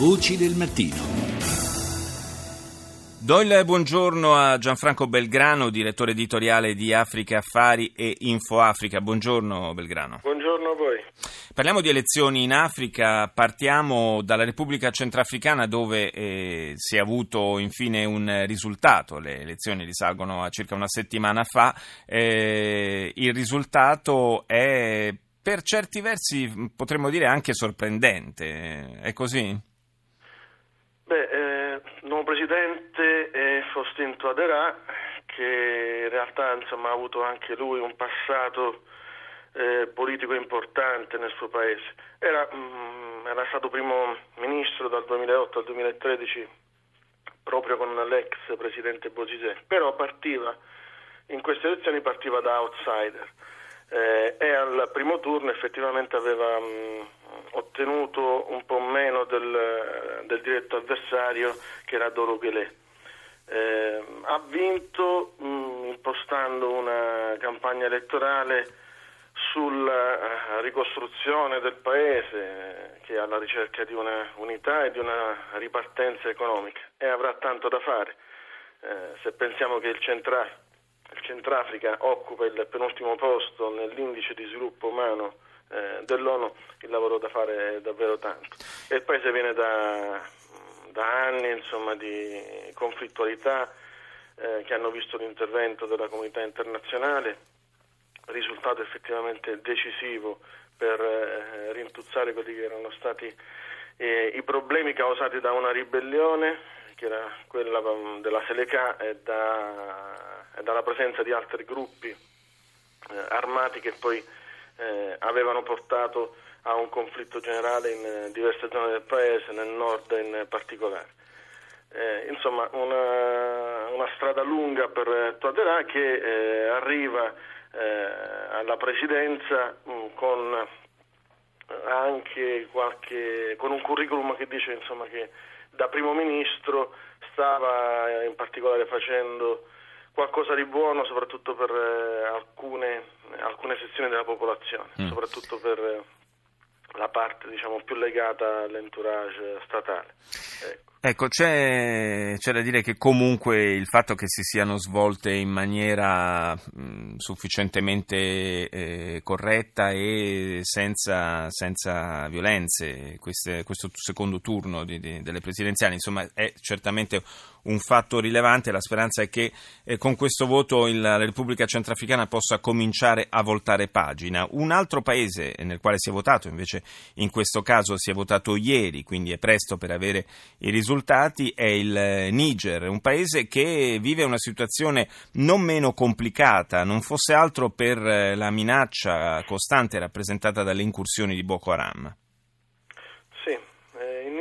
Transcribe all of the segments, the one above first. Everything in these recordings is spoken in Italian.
Voci del mattino. Do il buongiorno a Gianfranco Belgrano, direttore editoriale di Africa Affari e Info Africa. Buongiorno Belgrano. Buongiorno a voi. Parliamo di elezioni in Africa, partiamo dalla Repubblica Centrafricana dove eh, si è avuto infine un risultato, le elezioni risalgono a circa una settimana fa, eh, il risultato è per certi versi potremmo dire anche sorprendente, è così? Presidente è Faustin Touadera, che in realtà insomma, ha avuto anche lui un passato eh, politico importante nel suo paese. Era, mh, mm, era, stato primo ministro dal 2008 al 2013 proprio con l'ex presidente Bosisè, però partiva, in queste elezioni partiva da outsider eh, e al primo turno effettivamente aveva mh, mm, ottenuto un po' meno del, del diretto avversario che era Doro Ghelè. Eh, ha vinto mh, mm, impostando una campagna elettorale sulla uh, ricostruzione del paese che è alla ricerca di una unità e di una ripartenza economica e avrà tanto da fare. Eh, se pensiamo che il, Centra, il Centrafrica occupa il penultimo posto nell'indice di sviluppo umano eh, dell'ONU il lavoro da fare è davvero tanto. E il paese viene da, da anni insomma, di conflittualità eh, che hanno visto l'intervento della comunità internazionale, risultato effettivamente decisivo per eh, rintuzzare quelli che erano stati eh, i problemi causati da una ribellione che era quella mm, della Seleca e, da, e dalla presenza di altri gruppi eh, armati che poi eh, avevano portato a un conflitto generale in eh, diverse zone del paese, nel nord in particolare. Eh, insomma, una, una, strada lunga per Toaderà che eh, arriva eh, alla presidenza mh, mm, con anche qualche, con un curriculum che dice insomma, che da primo ministro stava in particolare facendo qualcosa di buono soprattutto per eh, alcune, alcune, sezioni della popolazione, mm. soprattutto per eh, la parte diciamo, più legata all'entourage statale. Ecco. Ecco, c'è, c'è, da dire che comunque il fatto che si siano svolte in maniera mh, sufficientemente eh, corretta e senza, senza violenze queste, questo secondo turno di, di, delle presidenziali, insomma, è certamente un fatto rilevante. La speranza è che eh, con questo voto il, la Repubblica Centrafricana possa cominciare a voltare pagina. Un altro paese nel quale si è votato, invece in questo caso si è votato ieri, quindi è presto per avere i risultati è il eh, Niger, un paese che vive una situazione non meno complicata, non fosse altro per eh, la minaccia costante rappresentata dalle incursioni di Boko Haram.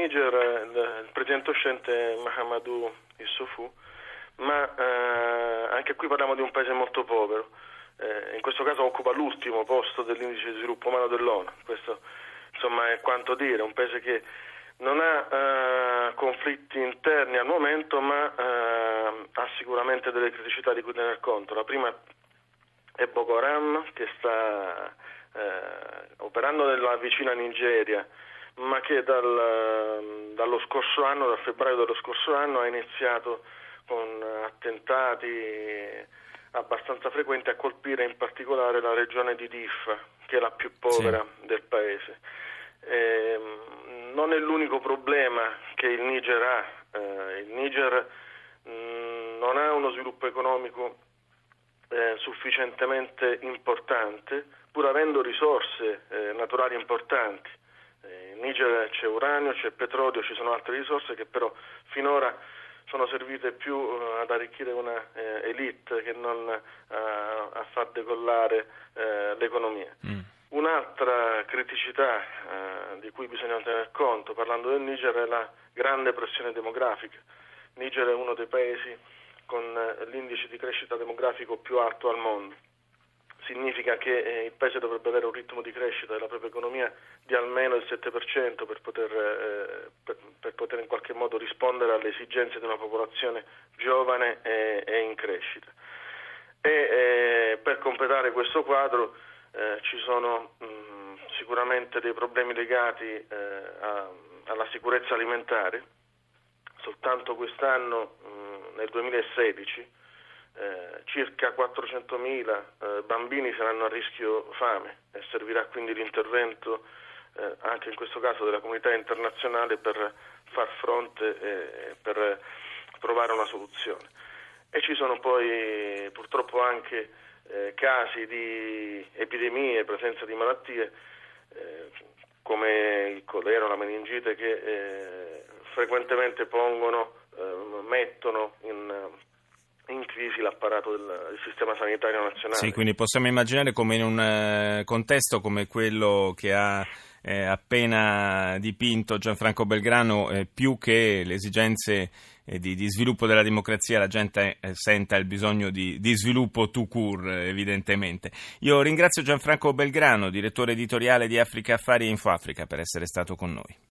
Eh, Niger il, il presidente uscente Mahamadou Issoufou, ma eh, anche qui parliamo di un paese molto povero. Eh, in questo caso occupa l'ultimo posto dell'indice di sviluppo umano dell'ONU. Questo insomma è quanto dire, un paese che non ha eh, conflitti interni al momento, ma eh, ha sicuramente delle criticità di cui tener conto. La prima è Boko Haram che sta eh, operando nella vicina Nigeria, ma che dal, dallo scorso anno, dal febbraio dello scorso anno, ha iniziato con attentati abbastanza frequenti a colpire in particolare la regione di Diffa, che è la più povera sì. del paese. Eh, non è l'unico problema che il Niger ha. Eh, il Niger mh, mm, non ha uno sviluppo economico eh, sufficientemente importante, pur avendo risorse eh, naturali importanti. Eh, in Niger c'è uranio, c'è petrolio, ci sono altre risorse che però finora sono servite più uh, ad arricchire una eh, elite che non uh, a far decollare uh, l'economia. Mm. Un'altra criticità eh, di cui bisogna tener conto parlando del Niger è la grande pressione demografica. Niger è uno dei paesi con eh, l'indice di crescita demografico più alto al mondo. Significa che eh, il paese dovrebbe avere un ritmo di crescita della propria economia di almeno il 7% per poter, eh, per, per poter in qualche modo rispondere alle esigenze di una popolazione giovane e, e in crescita. E eh, per completare questo quadro eh, ci sono mh, mm, sicuramente dei problemi legati eh, a, alla sicurezza alimentare. Soltanto quest'anno, mh, nel 2016, eh, circa 400.000 eh, bambini saranno a rischio fame e servirà quindi l'intervento eh, anche in questo caso della comunità internazionale per far fronte e per trovare una soluzione. E ci sono poi purtroppo anche eh, casi di epidemie, presenza di malattie eh, come il colero, la meningite che eh, frequentemente pongono, mettono in, in crisi l'apparato del, sistema sanitario nazionale. Sì, quindi possiamo immaginare come in un eh, contesto come quello che ha eh, appena dipinto Gianfranco Belgrano, eh, più che le esigenze eh, di, di, sviluppo della democrazia, la gente eh, senta il bisogno di, di sviluppo tout court, evidentemente. Io ringrazio Gianfranco Belgrano, direttore editoriale di Africa Affari e InfoAfrica, per essere stato con noi.